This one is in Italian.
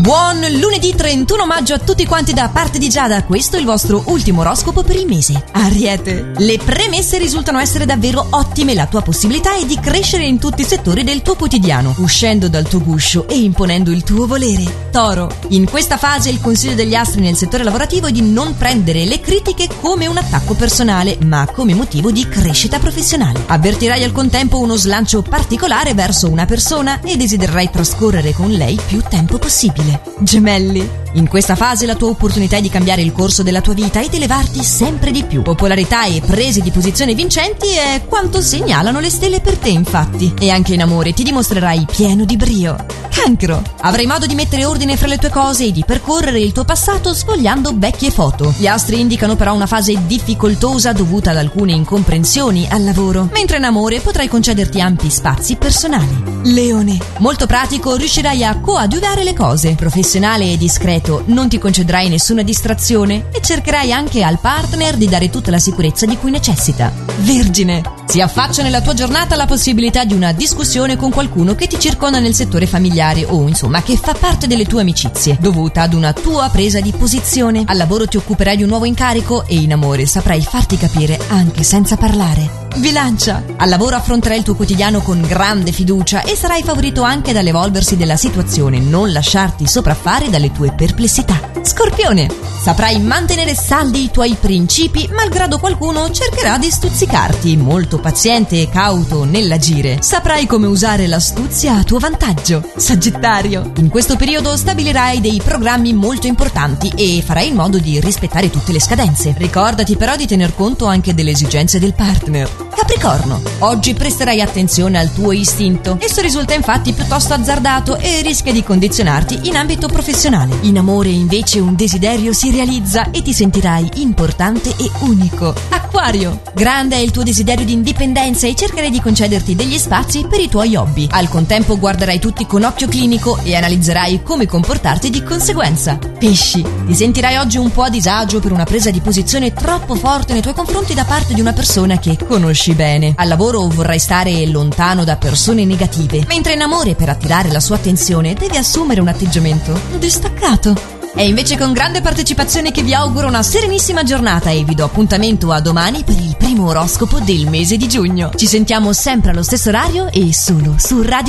Buon lunedì 31 maggio a tutti quanti da parte di Giada, questo è il vostro ultimo oroscopo per il mese. Ariete, le premesse risultano essere davvero ottime, la tua possibilità è di crescere in tutti i settori del tuo quotidiano, uscendo dal tuo guscio e imponendo il tuo volere. Toro, in questa fase il consiglio degli astri nel settore lavorativo è di non prendere le critiche come un attacco personale, ma come motivo di crescita professionale. Avvertirai al contempo uno slancio particolare verso una persona e desidererai trascorrere con lei più tempo possibile. Gemelli. In questa fase la tua opportunità è di cambiare il corso della tua vita ed elevarti sempre di più. Popolarità e prese di posizione vincenti è quanto segnalano le stelle per te, infatti. E anche in amore ti dimostrerai pieno di brio. Cancro. Avrai modo di mettere ordine fra le tue cose e di percorrere il tuo passato sfogliando vecchie foto. Gli astri indicano però una fase difficoltosa dovuta ad alcune incomprensioni al lavoro, mentre in amore potrai concederti ampi spazi personali. Leone. Molto pratico, riuscirai a coadiuvare le cose. Professionale e discreto, non ti concederai nessuna distrazione e cercherai anche al partner di dare tutta la sicurezza di cui necessita. Vergine. Si affaccia nella tua giornata la possibilità di una discussione con qualcuno che ti circonda nel settore familiare o insomma che fa parte delle tue amicizie, dovuta ad una tua presa di posizione. Al lavoro ti occuperai di un nuovo incarico e in amore saprai farti capire anche senza parlare. Bilancia. Al lavoro affronterai il tuo quotidiano con grande fiducia e sarai favorito anche dall'evolversi della situazione, non lasciarti sopraffare dalle tue perplessità. Scorpione. Saprai mantenere saldi i tuoi principi, malgrado qualcuno cercherà di stuzzicarti. Molto paziente e cauto nell'agire. Saprai come usare l'astuzia a tuo vantaggio. Sagittario. In questo periodo stabilirai dei programmi molto importanti e farai in modo di rispettare tutte le scadenze. Ricordati però di tener conto anche delle esigenze del partner. Capricorno. Oggi presterai attenzione al tuo istinto. Esso risulta infatti piuttosto azzardato e rischia di condizionarti in ambito professionale. In amore invece un desiderio si realizza e ti sentirai importante e unico. Acquario. Grande è il tuo desiderio di indipendenza e cercherai di concederti degli spazi per i tuoi hobby. Al contempo guarderai tutti con occhio clinico e analizzerai come comportarti di conseguenza. Pesci. Ti sentirai oggi un po' a disagio per una presa di posizione troppo forte nei tuoi confronti da parte di una persona che conosci bene. Al lavoro vorrai stare lontano da persone negative, mentre in amore per attirare la sua attenzione devi assumere un atteggiamento distaccato. È invece con grande partecipazione che vi auguro una serenissima giornata e vi do appuntamento a domani per il primo oroscopo del mese di giugno. Ci sentiamo sempre allo stesso orario e solo su Radio